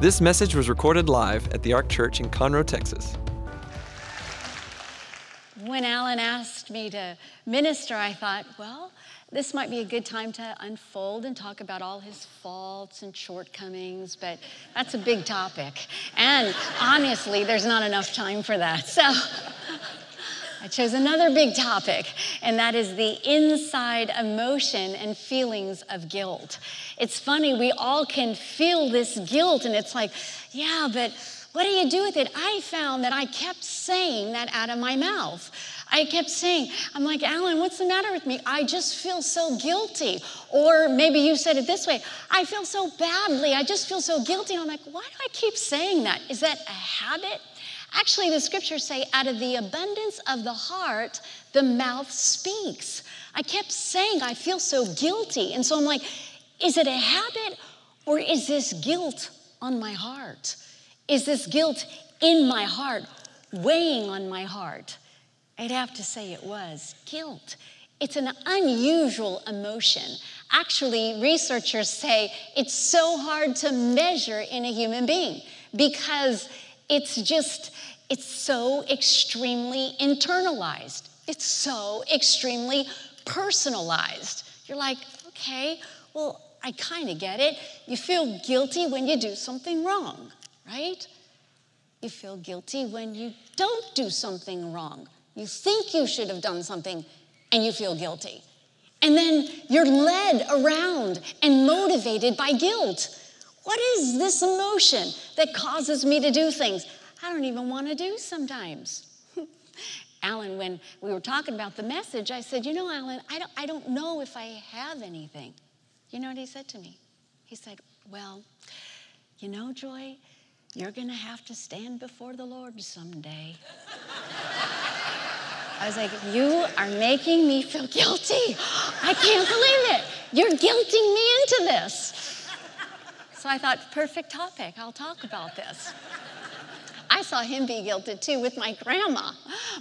This message was recorded live at the Ark Church in Conroe, Texas. When Alan asked me to minister, I thought, well, this might be a good time to unfold and talk about all his faults and shortcomings, but that's a big topic. And honestly, there's not enough time for that. So I chose another big topic, and that is the inside emotion and feelings of guilt. It's funny, we all can feel this guilt, and it's like, yeah, but what do you do with it? I found that I kept saying that out of my mouth. I kept saying, I'm like, Alan, what's the matter with me? I just feel so guilty. Or maybe you said it this way I feel so badly. I just feel so guilty. I'm like, why do I keep saying that? Is that a habit? Actually, the scriptures say, out of the abundance of the heart, the mouth speaks. I kept saying, I feel so guilty. And so I'm like, is it a habit or is this guilt on my heart? Is this guilt in my heart, weighing on my heart? I'd have to say it was guilt. It's an unusual emotion. Actually, researchers say it's so hard to measure in a human being because it's just, it's so extremely internalized. It's so extremely personalized. You're like, okay, well, I kind of get it. You feel guilty when you do something wrong, right? You feel guilty when you don't do something wrong. You think you should have done something and you feel guilty. And then you're led around and motivated by guilt. What is this emotion that causes me to do things I don't even want to do sometimes? Alan, when we were talking about the message, I said, You know, Alan, I don't, I don't know if I have anything. You know what he said to me? He said, Well, you know, Joy, you're going to have to stand before the Lord someday. I was like, You are making me feel guilty. I can't believe it. You're guilting me into this. So I thought, perfect topic. I'll talk about this. I saw him be guilted too with my grandma.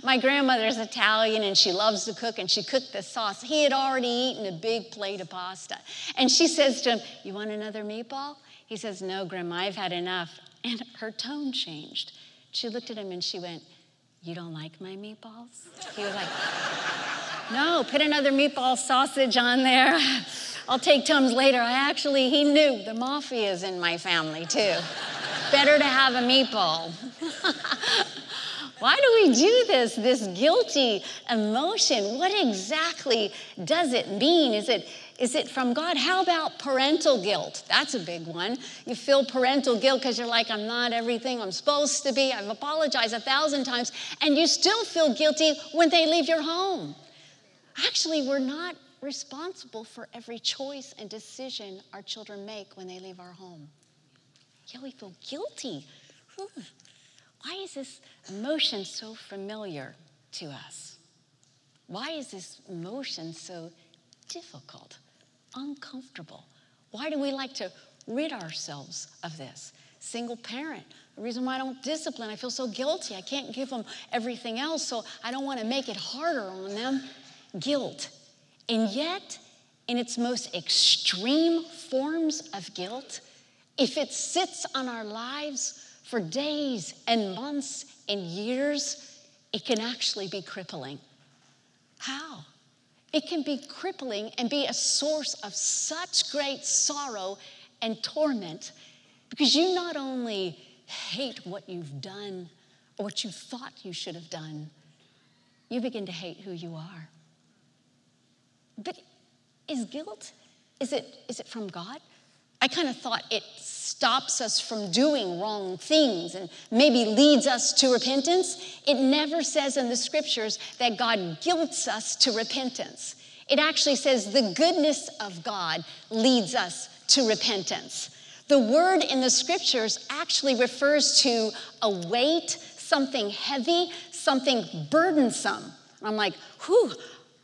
My grandmother's Italian and she loves to cook and she cooked this sauce. He had already eaten a big plate of pasta. And she says to him, You want another meatball? He says, No, Grandma, I've had enough. And her tone changed. She looked at him and she went, you don't like my meatballs? He was like, No, put another meatball sausage on there. I'll take Tums later. I actually, he knew the mafia is in my family too. Better to have a meatball. Why do we do this, this guilty emotion? What exactly does it mean? Is it is it from God? How about parental guilt? That's a big one. You feel parental guilt because you're like, I'm not everything I'm supposed to be. I've apologized a thousand times, and you still feel guilty when they leave your home. Actually, we're not responsible for every choice and decision our children make when they leave our home. Yeah, we feel guilty. Hmm. Why is this emotion so familiar to us? Why is this emotion so difficult? uncomfortable. Why do we like to rid ourselves of this? Single parent. The reason why I don't discipline, I feel so guilty. I can't give them everything else, so I don't want to make it harder on them. Guilt. And yet, in its most extreme forms of guilt, if it sits on our lives for days and months and years, it can actually be crippling. How? It can be crippling and be a source of such great sorrow and torment because you not only hate what you've done or what you thought you should have done, you begin to hate who you are. But is guilt, is it, is it from God? I kind of thought it stops us from doing wrong things and maybe leads us to repentance. It never says in the scriptures that God guilts us to repentance. It actually says the goodness of God leads us to repentance. The word in the scriptures actually refers to a weight, something heavy, something burdensome. I'm like, whew,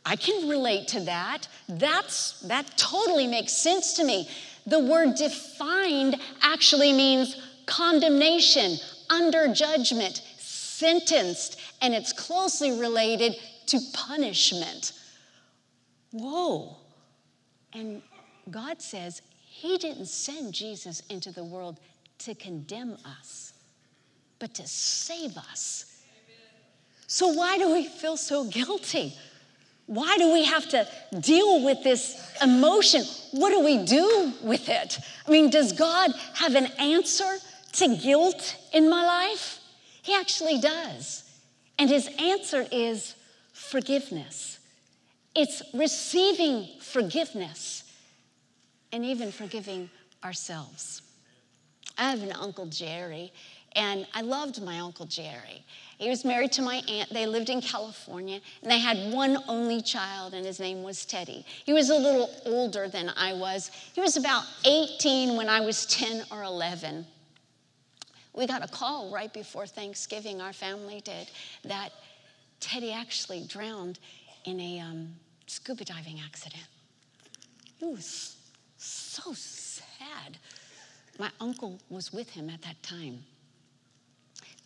I can relate to that. That's that totally makes sense to me. The word defined actually means condemnation, under judgment, sentenced, and it's closely related to punishment. Whoa. And God says He didn't send Jesus into the world to condemn us, but to save us. So, why do we feel so guilty? Why do we have to deal with this emotion? What do we do with it? I mean, does God have an answer to guilt in my life? He actually does. And his answer is forgiveness. It's receiving forgiveness and even forgiving ourselves. I have an Uncle Jerry, and I loved my Uncle Jerry. He was married to my aunt. They lived in California, and they had one only child, and his name was Teddy. He was a little older than I was. He was about 18 when I was 10 or 11. We got a call right before Thanksgiving, our family did, that Teddy actually drowned in a um, scuba diving accident. It was so sad. My uncle was with him at that time.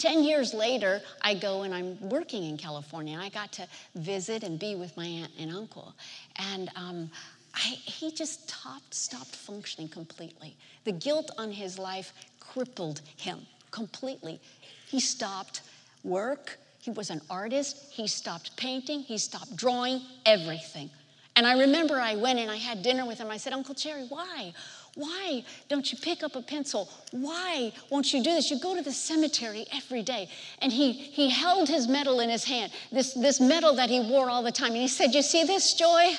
10 years later, I go and I'm working in California. I got to visit and be with my aunt and uncle. And um, I, he just stopped, functioning completely. The guilt on his life crippled him completely. He stopped work. He was an artist. He stopped painting. He stopped drawing, everything. And I remember I went and I had dinner with him. I said, Uncle Jerry, why? Why don't you pick up a pencil? Why won't you do this? You go to the cemetery every day. And he, he held his medal in his hand, this, this medal that he wore all the time. And he said, You see this, Joy?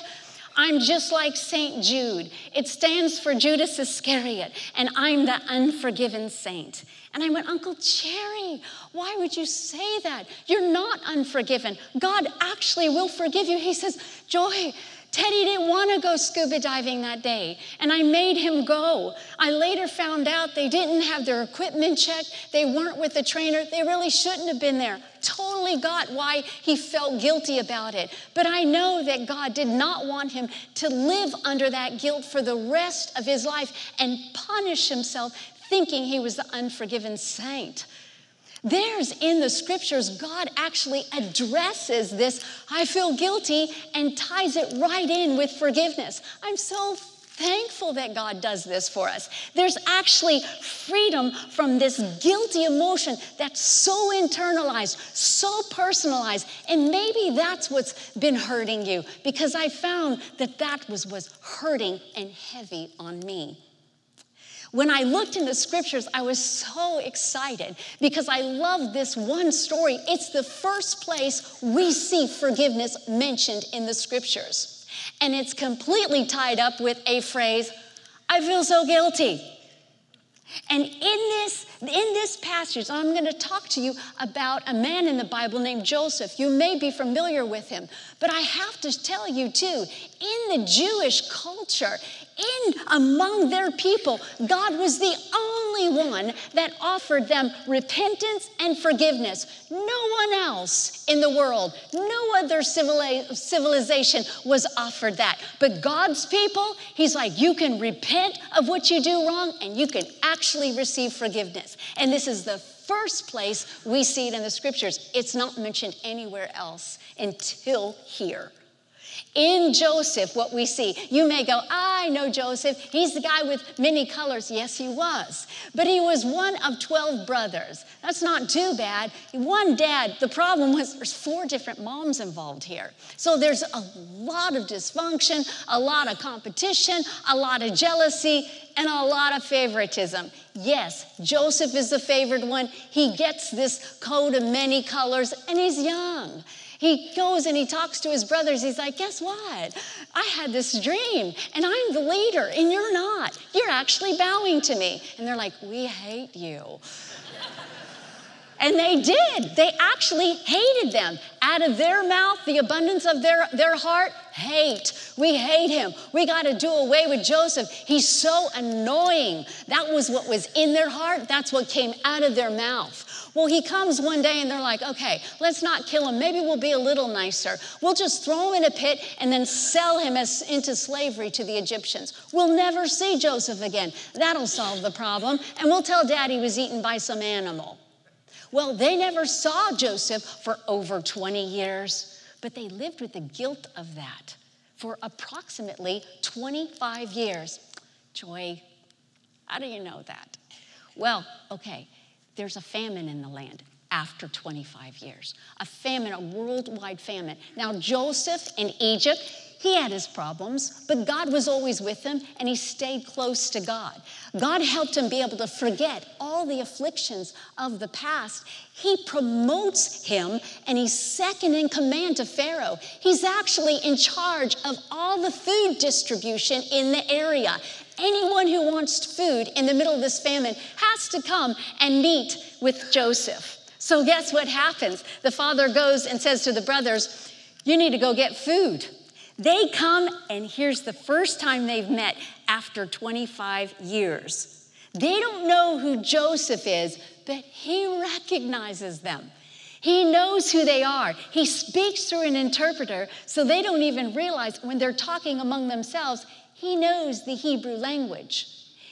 I'm just like St. Jude. It stands for Judas Iscariot, and I'm the unforgiven saint. And I went, Uncle Jerry, why would you say that? You're not unforgiven. God actually will forgive you. He says, Joy, Teddy didn't want to go scuba diving that day, and I made him go. I later found out they didn't have their equipment checked, they weren't with the trainer, they really shouldn't have been there. Totally got why he felt guilty about it. But I know that God did not want him to live under that guilt for the rest of his life and punish himself thinking he was the unforgiven saint. There's in the scriptures, God actually addresses this, I feel guilty, and ties it right in with forgiveness. I'm so thankful that God does this for us. There's actually freedom from this guilty emotion that's so internalized, so personalized, and maybe that's what's been hurting you because I found that that was was hurting and heavy on me. When I looked in the scriptures, I was so excited because I love this one story. It's the first place we see forgiveness mentioned in the scriptures. And it's completely tied up with a phrase, I feel so guilty. And in this, in this passage, I'm going to talk to you about a man in the Bible named Joseph. You may be familiar with him, but I have to tell you too, in the Jewish culture, in among their people, God was the only one that offered them repentance and forgiveness. No one else in the world, no other civilization was offered that. But God's people, He's like, you can repent of what you do wrong and you can actually receive forgiveness. And this is the first place we see it in the scriptures. It's not mentioned anywhere else until here. In Joseph, what we see, you may go, I know Joseph. He's the guy with many colors. Yes, he was. But he was one of 12 brothers. That's not too bad. One dad, the problem was there's four different moms involved here. So there's a lot of dysfunction, a lot of competition, a lot of jealousy, and a lot of favoritism. Yes, Joseph is the favored one. He gets this coat of many colors, and he's young. He goes and he talks to his brothers. He's like, Guess what? I had this dream and I'm the leader and you're not. You're actually bowing to me. And they're like, We hate you. And they did. They actually hated them. Out of their mouth, the abundance of their, their heart, hate. We hate him. We got to do away with Joseph. He's so annoying. That was what was in their heart. That's what came out of their mouth. Well, he comes one day and they're like, okay, let's not kill him. Maybe we'll be a little nicer. We'll just throw him in a pit and then sell him as, into slavery to the Egyptians. We'll never see Joseph again. That'll solve the problem. And we'll tell dad he was eaten by some animal. Well, they never saw Joseph for over 20 years, but they lived with the guilt of that for approximately 25 years. Joy, how do you know that? well, okay, there's a famine in the land after 25 years. A famine, a worldwide famine. Now, Joseph in Egypt, he had his problems, but God was always with him and he stayed close to God. God helped him be able to forget all the afflictions of the past. He promotes him and he's second in command to Pharaoh. He's actually in charge of all the food distribution in the area. Anyone who wants food in the middle of this famine has to come and meet with Joseph. So, guess what happens? The father goes and says to the brothers, You need to go get food. They come, and here's the first time they've met after 25 years. They don't know who Joseph is, but he recognizes them. He knows who they are. He speaks through an interpreter, so they don't even realize when they're talking among themselves, he knows the Hebrew language.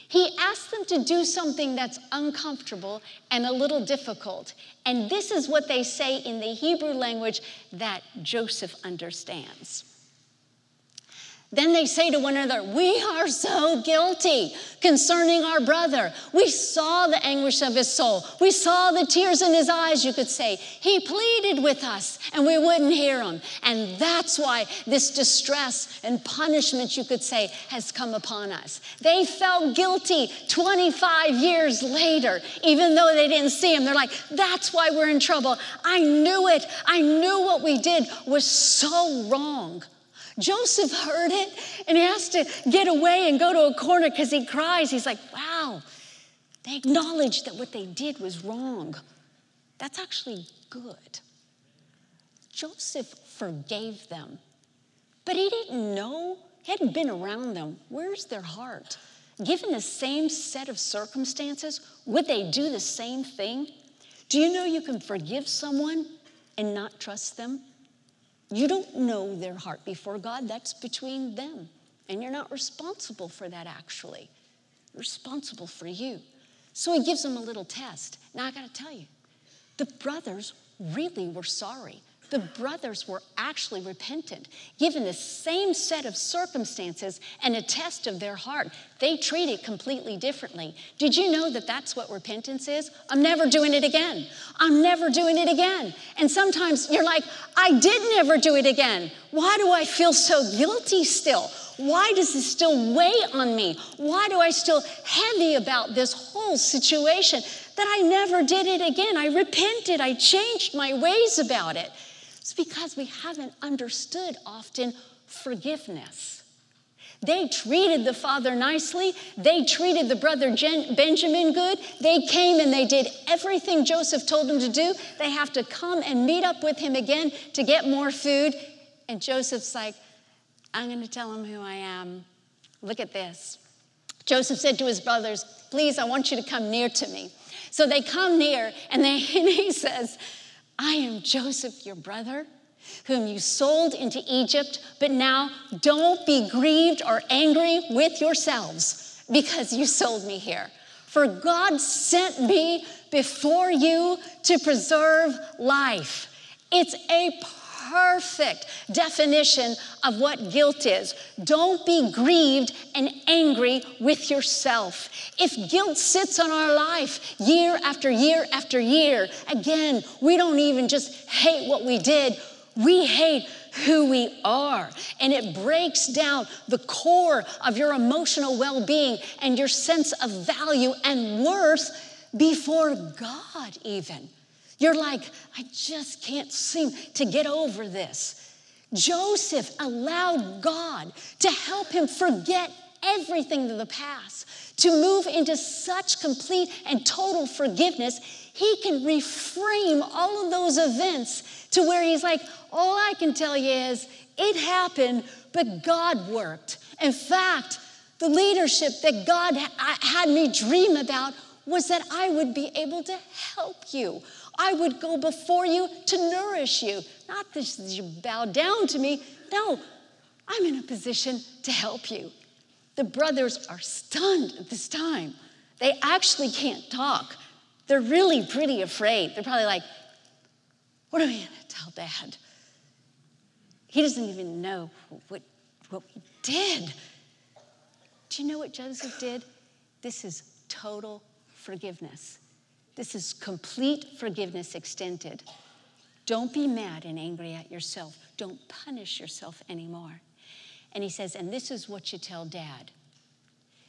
He asks them to do something that's uncomfortable and a little difficult. And this is what they say in the Hebrew language that Joseph understands. Then they say to one another, We are so guilty concerning our brother. We saw the anguish of his soul. We saw the tears in his eyes, you could say. He pleaded with us and we wouldn't hear him. And that's why this distress and punishment, you could say, has come upon us. They felt guilty 25 years later, even though they didn't see him. They're like, That's why we're in trouble. I knew it. I knew what we did was so wrong. Joseph heard it and he has to get away and go to a corner because he cries. He's like, wow, they acknowledged that what they did was wrong. That's actually good. Joseph forgave them, but he didn't know, he hadn't been around them. Where's their heart? Given the same set of circumstances, would they do the same thing? Do you know you can forgive someone and not trust them? You don't know their heart before God, that's between them. And you're not responsible for that, actually. You're responsible for you. So he gives them a little test. Now, I gotta tell you, the brothers really were sorry the brothers were actually repentant. Given the same set of circumstances and a test of their heart, they treat it completely differently. Did you know that that's what repentance is? I'm never doing it again. I'm never doing it again. And sometimes you're like, I did never do it again. Why do I feel so guilty still? Why does this still weigh on me? Why do I still heavy about this whole situation that I never did it again? I repented. I changed my ways about it. It's because we haven't understood often forgiveness. They treated the father nicely. They treated the brother Benjamin good. They came and they did everything Joseph told them to do. They have to come and meet up with him again to get more food. And Joseph's like, I'm going to tell him who I am. Look at this. Joseph said to his brothers, Please, I want you to come near to me. So they come near and, they, and he says, I am Joseph, your brother, whom you sold into Egypt, but now don't be grieved or angry with yourselves because you sold me here. For God sent me before you to preserve life. It's a perfect definition of what guilt is. Don't be grieved and angry with yourself. If guilt sits on our life year after year after year, again, we don't even just hate what we did, we hate who we are. And it breaks down the core of your emotional well being and your sense of value and worth before God, even. You're like, I just can't seem to get over this. Joseph allowed God to help him forget everything of the past, to move into such complete and total forgiveness, he can reframe all of those events to where he's like, all I can tell you is it happened, but God worked. In fact, the leadership that God had me dream about was that I would be able to help you. I would go before you to nourish you. Not that you bow down to me. No, I'm in a position to help you. The brothers are stunned at this time. They actually can't talk. They're really pretty afraid. They're probably like, What are we going to tell dad? He doesn't even know what, what we did. Do you know what Joseph did? This is total forgiveness. This is complete forgiveness extended. Don't be mad and angry at yourself. Don't punish yourself anymore. And he says, and this is what you tell dad.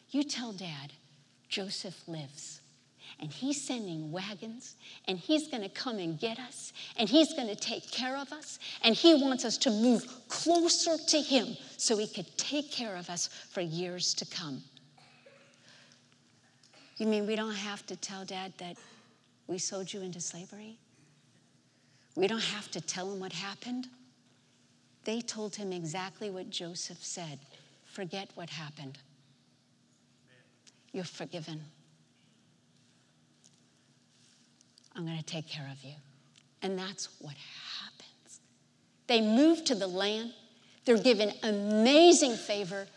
You tell dad, Joseph lives. And he's sending wagons, and he's gonna come and get us, and he's gonna take care of us, and he wants us to move closer to him so he could take care of us for years to come. You mean we don't have to tell dad that we sold you into slavery? We don't have to tell him what happened? They told him exactly what Joseph said forget what happened. You're forgiven. I'm going to take care of you. And that's what happens. They move to the land, they're given amazing favor.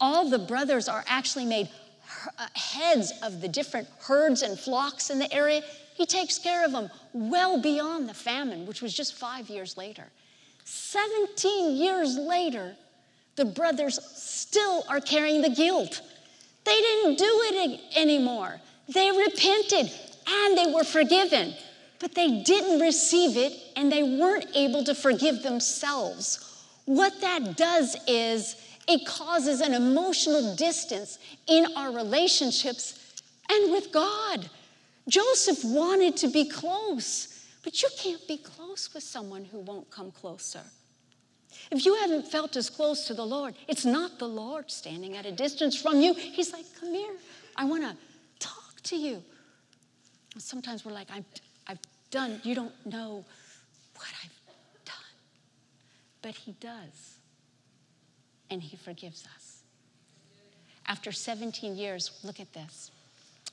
All the brothers are actually made Uh, heads of the different herds and flocks in the area. He takes care of them well beyond the famine, which was just five years later. 17 years later, the brothers still are carrying the guilt. They didn't do it anymore. They repented and they were forgiven, but they didn't receive it and they weren't able to forgive themselves. What that does is it causes an emotional distance in our relationships and with God. Joseph wanted to be close. But you can't be close with someone who won't come closer. If you haven't felt as close to the Lord, it's not the Lord standing at a distance from you. He's like, Come here, I want to talk to you. sometimes we're like, I've, I've done, you don't know what I've done. But He does, and He forgives us. After 17 years, look at this.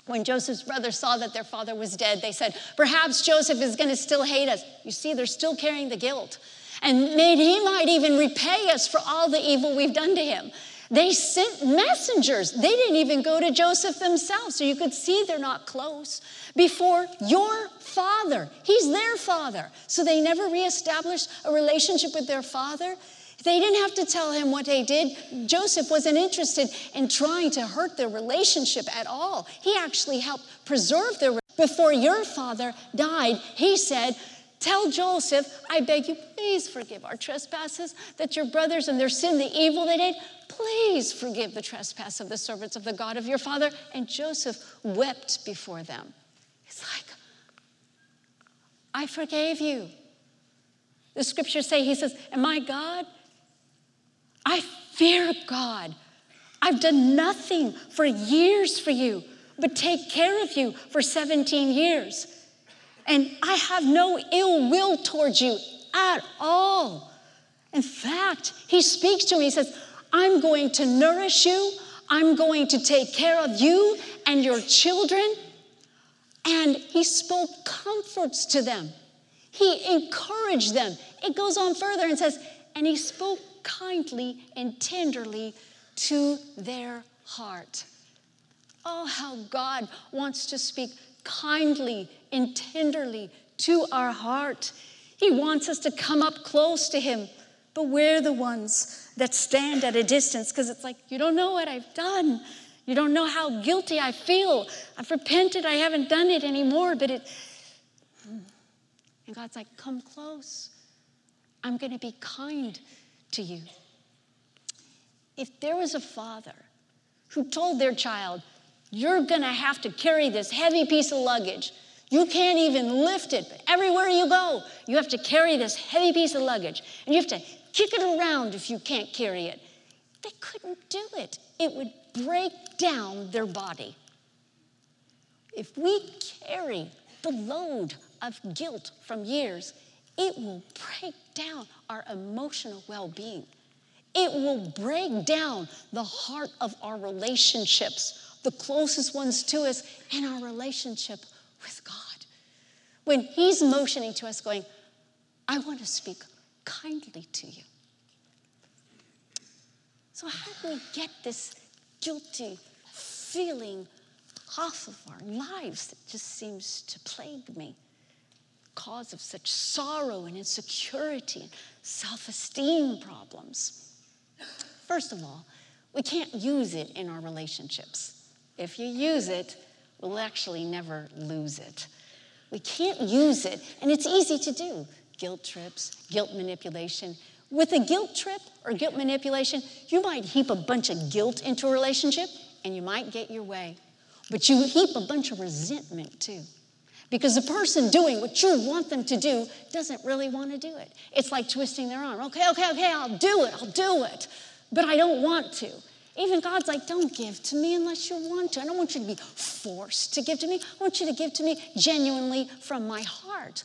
When Joseph's brothers saw that their father was dead, they said, Perhaps Joseph is going to still hate us. You see, they're still carrying the guilt. And he might even repay us for all the evil we've done to him. They sent messengers. They didn't even go to Joseph themselves. So you could see they're not close. Before your father, he's their father. So they never reestablished a relationship with their father. They didn't have to tell him what they did. Joseph wasn't interested in trying to hurt their relationship at all. He actually helped preserve their before your father died. He said, Tell Joseph, I beg you, please forgive our trespasses, that your brothers and their sin, the evil they did, please forgive the trespass of the servants of the God of your father. And Joseph wept before them. He's like, I forgave you. The scriptures say, He says, Am I God? I fear God. I've done nothing for years for you, but take care of you for 17 years. And I have no ill will towards you at all. In fact, he speaks to me, he says, I'm going to nourish you, I'm going to take care of you and your children. And he spoke comforts to them. He encouraged them. It goes on further and says, and he spoke kindly and tenderly to their heart. Oh, how God wants to speak kindly and tenderly to our heart. He wants us to come up close to Him, but we're the ones that stand at a distance because it's like, you don't know what I've done. You don't know how guilty I feel. I've repented, I haven't done it anymore, but it. And God's like, come close. I'm going to be kind to you. If there was a father who told their child, You're going to have to carry this heavy piece of luggage, you can't even lift it, but everywhere you go, you have to carry this heavy piece of luggage, and you have to kick it around if you can't carry it. They couldn't do it, it would break down their body. If we carry the load of guilt from years, it will break down our emotional well being. It will break down the heart of our relationships, the closest ones to us, and our relationship with God. When He's motioning to us, going, I want to speak kindly to you. So, how do we get this guilty feeling off of our lives that just seems to plague me? Cause of such sorrow and insecurity and self esteem problems? First of all, we can't use it in our relationships. If you use it, we'll actually never lose it. We can't use it, and it's easy to do. Guilt trips, guilt manipulation. With a guilt trip or guilt manipulation, you might heap a bunch of guilt into a relationship and you might get your way. But you heap a bunch of resentment too. Because the person doing what you want them to do doesn't really want to do it. It's like twisting their arm. Okay, okay, okay, I'll do it, I'll do it. But I don't want to. Even God's like, don't give to me unless you want to. I don't want you to be forced to give to me. I want you to give to me genuinely from my heart.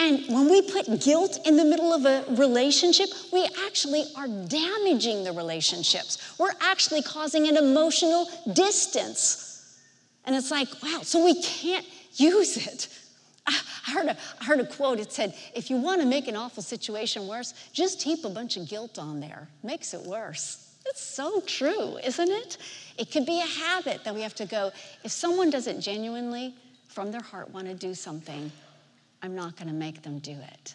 And when we put guilt in the middle of a relationship, we actually are damaging the relationships. We're actually causing an emotional distance. And it's like, wow, so we can't use it. I heard, a, I heard a quote. It said, if you want to make an awful situation worse, just heap a bunch of guilt on there. Makes it worse. It's so true, isn't it? It could be a habit that we have to go, if someone doesn't genuinely, from their heart, want to do something, I'm not going to make them do it.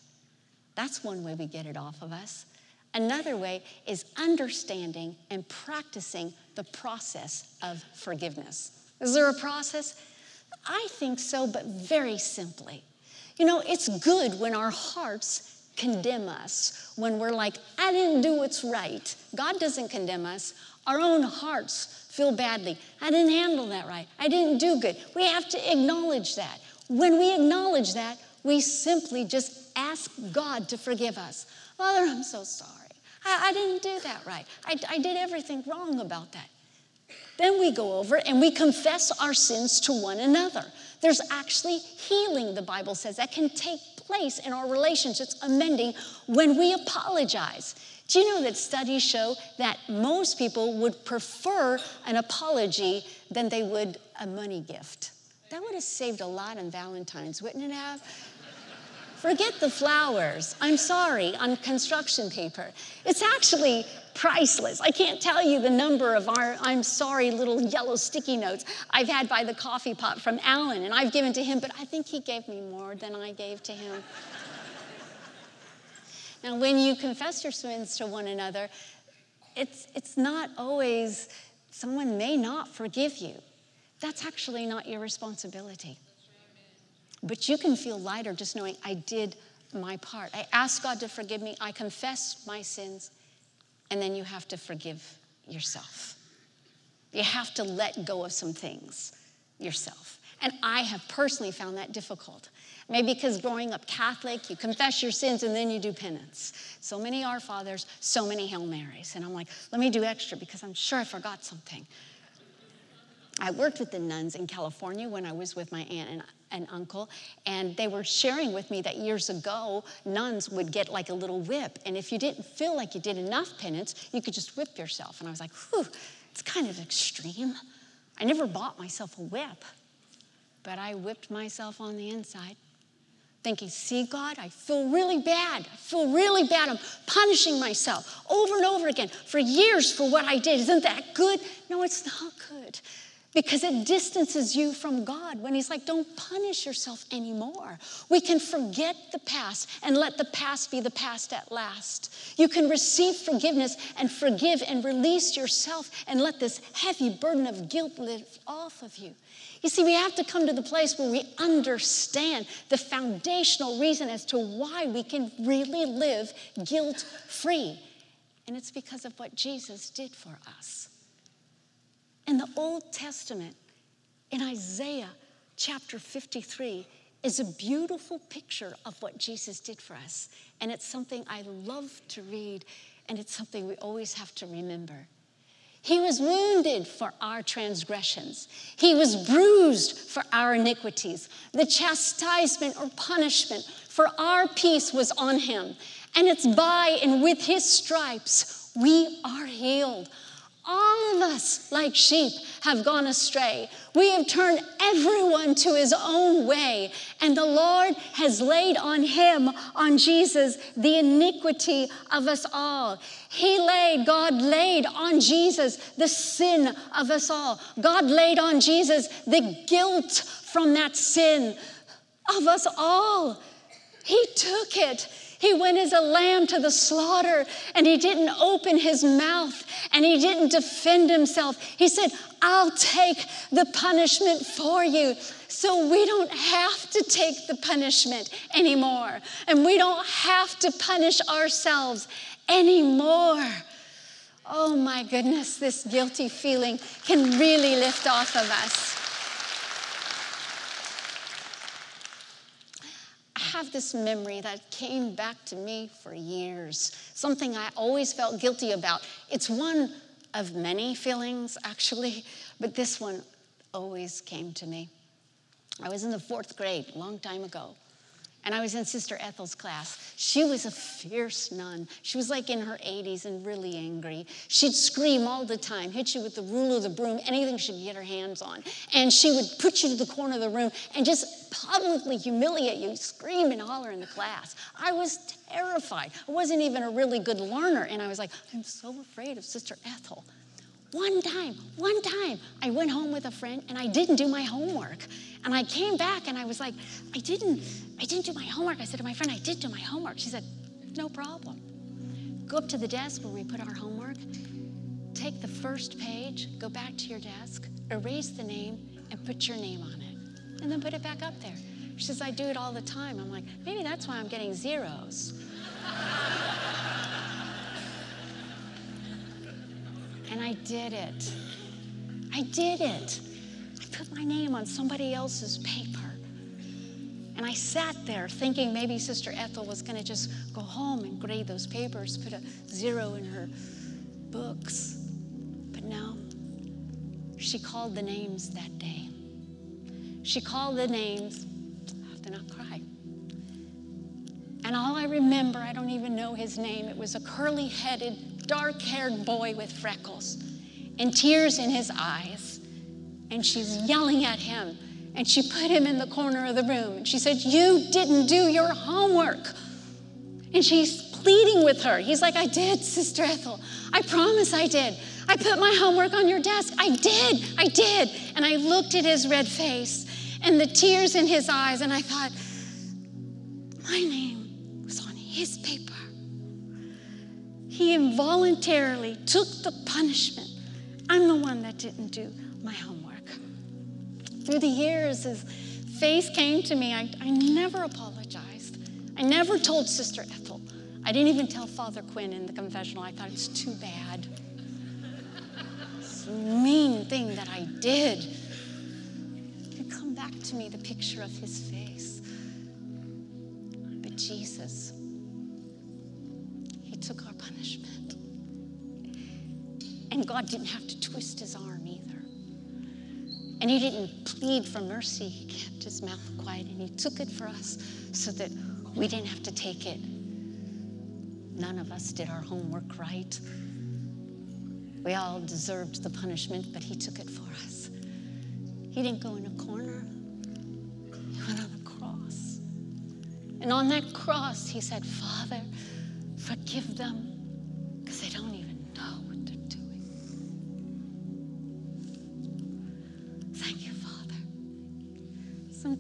That's one way we get it off of us. Another way is understanding and practicing the process of forgiveness. Is there a process? I think so, but very simply. You know, it's good when our hearts condemn us when we're like, I didn't do what's right. God doesn't condemn us. Our own hearts feel badly. I didn't handle that right. I didn't do good. We have to acknowledge that. When we acknowledge that, we simply just ask God to forgive us. Father, I'm so sorry. I, I didn't do that right. I, I did everything wrong about that. Then we go over and we confess our sins to one another. There's actually healing, the Bible says, that can take place in our relationships, amending when we apologize. Do you know that studies show that most people would prefer an apology than they would a money gift? That would have saved a lot on Valentine's, wouldn't it have? Forget the flowers. I'm sorry, on construction paper. It's actually priceless. I can't tell you the number of our I'm sorry little yellow sticky notes I've had by the coffee pot from Alan, and I've given to him, but I think he gave me more than I gave to him. now, when you confess your sins to one another, it's, it's not always, someone may not forgive you. That's actually not your responsibility. But you can feel lighter just knowing I did my part. I ask God to forgive me, I confess my sins, and then you have to forgive yourself. You have to let go of some things yourself. And I have personally found that difficult. Maybe because growing up Catholic, you confess your sins and then you do penance. So many Our Fathers, so many Hail Marys. And I'm like, let me do extra because I'm sure I forgot something. I worked with the nuns in California when I was with my aunt and, and uncle, and they were sharing with me that years ago, nuns would get like a little whip, and if you didn't feel like you did enough penance, you could just whip yourself. And I was like, whew, it's kind of extreme. I never bought myself a whip, but I whipped myself on the inside thinking, see, God, I feel really bad. I feel really bad. I'm punishing myself over and over again for years for what I did. Isn't that good? No, it's not good because it distances you from God when He's like, don't punish yourself anymore. We can forget the past and let the past be the past at last. You can receive forgiveness and forgive and release yourself and let this heavy burden of guilt lift off of you. You see, we have to come to the place where we understand the foundational reason as to why we can really live guilt free. And it's because of what Jesus did for us. In the Old Testament, in Isaiah chapter 53, is a beautiful picture of what Jesus did for us. And it's something I love to read, and it's something we always have to remember. He was wounded for our transgressions. He was bruised for our iniquities. The chastisement or punishment for our peace was on him. And it's by and with his stripes we are healed. All of us, like sheep, have gone astray. We have turned everyone to his own way, and the Lord has laid on him, on Jesus, the iniquity of us all. He laid, God laid on Jesus the sin of us all. God laid on Jesus the guilt from that sin of us all. He took it. He went as a lamb to the slaughter and he didn't open his mouth and he didn't defend himself. He said, I'll take the punishment for you. So we don't have to take the punishment anymore. And we don't have to punish ourselves anymore. Oh my goodness, this guilty feeling can really lift off of us. Have this memory that came back to me for years, something I always felt guilty about. It's one of many feelings, actually, but this one always came to me. I was in the fourth grade, a long time ago. And I was in Sister Ethel's class. She was a fierce nun. She was like in her 80s and really angry. She'd scream all the time, hit you with the rule of the broom, anything she could get her hands on. And she would put you to the corner of the room and just publicly humiliate you, scream and holler in the class. I was terrified. I wasn't even a really good learner. And I was like, I'm so afraid of Sister Ethel. One time, one time, I went home with a friend and I didn't do my homework. And I came back and I was like, I didn't, I didn't do my homework. I said to my friend, I did do my homework. She said, no problem. Go up to the desk where we put our homework, take the first page, go back to your desk, erase the name, and put your name on it. And then put it back up there. She says, I do it all the time. I'm like, maybe that's why I'm getting zeros. And I did it. I did it. I put my name on somebody else's paper. And I sat there thinking maybe Sister Ethel was going to just go home and grade those papers, put a zero in her books. But no, she called the names that day. She called the names. I have to not cry. And all I remember, I don't even know his name, it was a curly headed, dark haired boy with freckles and tears in his eyes. And she's yelling at him. And she put him in the corner of the room. And she said, You didn't do your homework. And she's pleading with her. He's like, I did, Sister Ethel. I promise I did. I put my homework on your desk. I did. I did. And I looked at his red face and the tears in his eyes, and I thought, my name was on his paper he involuntarily took the punishment. I'm the one that didn't do my homework. Through the years, his face came to me. I, I never apologized. I never told Sister Ethel. I didn't even tell Father Quinn in the confessional. I thought it's too bad. It's mean thing that I did. It come back to me the picture of his face. But Jesus, he took our. And God didn't have to twist his arm either. And he didn't plead for mercy. He kept his mouth quiet and he took it for us so that we didn't have to take it. None of us did our homework right. We all deserved the punishment, but he took it for us. He didn't go in a corner, he went on a cross. And on that cross, he said, Father, Forgive them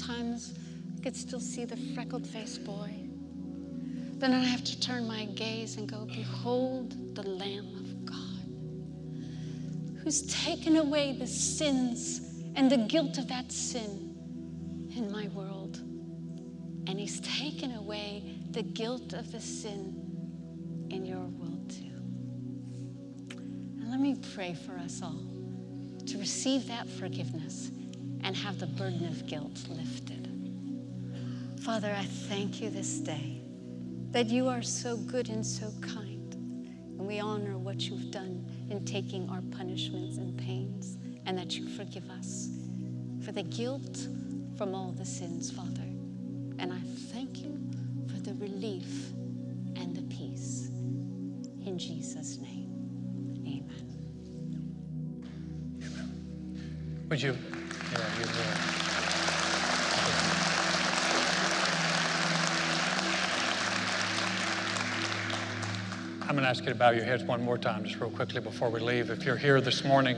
Sometimes I could still see the freckled faced boy. Then I have to turn my gaze and go, Behold the Lamb of God who's taken away the sins and the guilt of that sin in my world. And he's taken away the guilt of the sin in your world too. And let me pray for us all to receive that forgiveness and have the burden of guilt lifted. Father, I thank you this day that you are so good and so kind. And we honor what you've done in taking our punishments and pains, and that you forgive us for the guilt from all the sins, Father. And I thank you for the relief and the peace. In Jesus' name, amen. Would you? I'm going to ask you to bow your heads one more time, just real quickly before we leave. If you're here this morning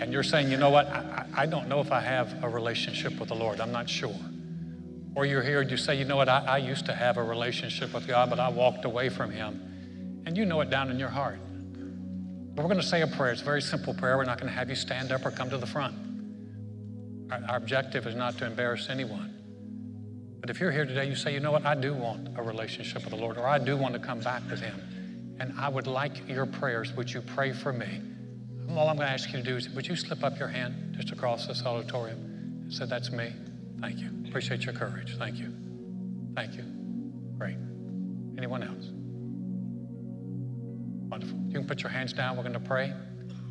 and you're saying, you know what, I, I don't know if I have a relationship with the Lord, I'm not sure. Or you're here and you say, you know what, I, I used to have a relationship with God, but I walked away from Him. And you know it down in your heart. But we're going to say a prayer. It's a very simple prayer. We're not going to have you stand up or come to the front. Our, objective is not to embarrass anyone. But if you're here today, you say, you know what, I do want a relationship with the Lord, or I do want to come back with Him. And I would like your prayers. Would you pray for me? All I'm going to ask you to do is, would you slip up your hand just across this auditorium and say, that's me? Thank you. Appreciate your courage. Thank you. Thank you. Great. Anyone else? Wonderful. You can put your hands down. We're going to pray.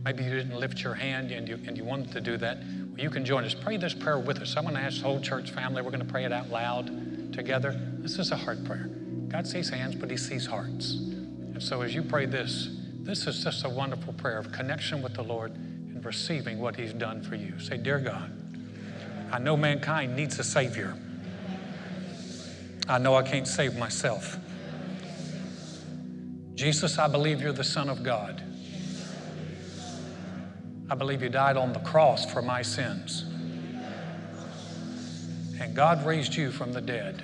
Maybe you didn't lift your hand and you, and you wanted to do that. You can join us. Pray this prayer with us. I'm going to ask the whole church family. We're going to pray it out loud together. This is a heart prayer. God sees hands, but He sees hearts. And so as you pray this, this is just a wonderful prayer of connection with the Lord and receiving what He's done for you. Say, Dear God, I know mankind needs a Savior. I know I can't save myself. Jesus, I believe you're the Son of God. I believe you died on the cross for my sins. And God raised you from the dead.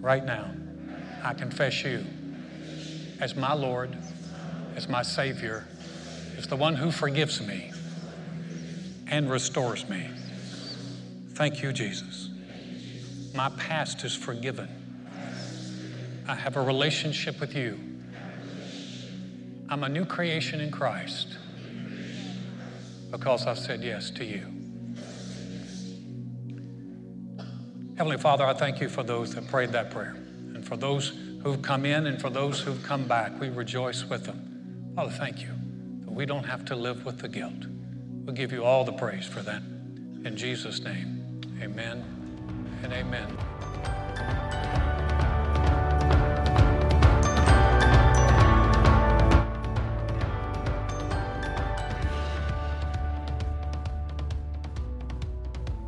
Right now, I confess you as my Lord, as my Savior, as the one who forgives me and restores me. Thank you, Jesus. My past is forgiven. I have a relationship with you. I'm a new creation in Christ because I've said yes to you. Heavenly Father, I thank you for those that prayed that prayer and for those who've come in and for those who've come back. We rejoice with them. Father, thank you that we don't have to live with the guilt. We'll give you all the praise for that. In Jesus' name, amen and amen.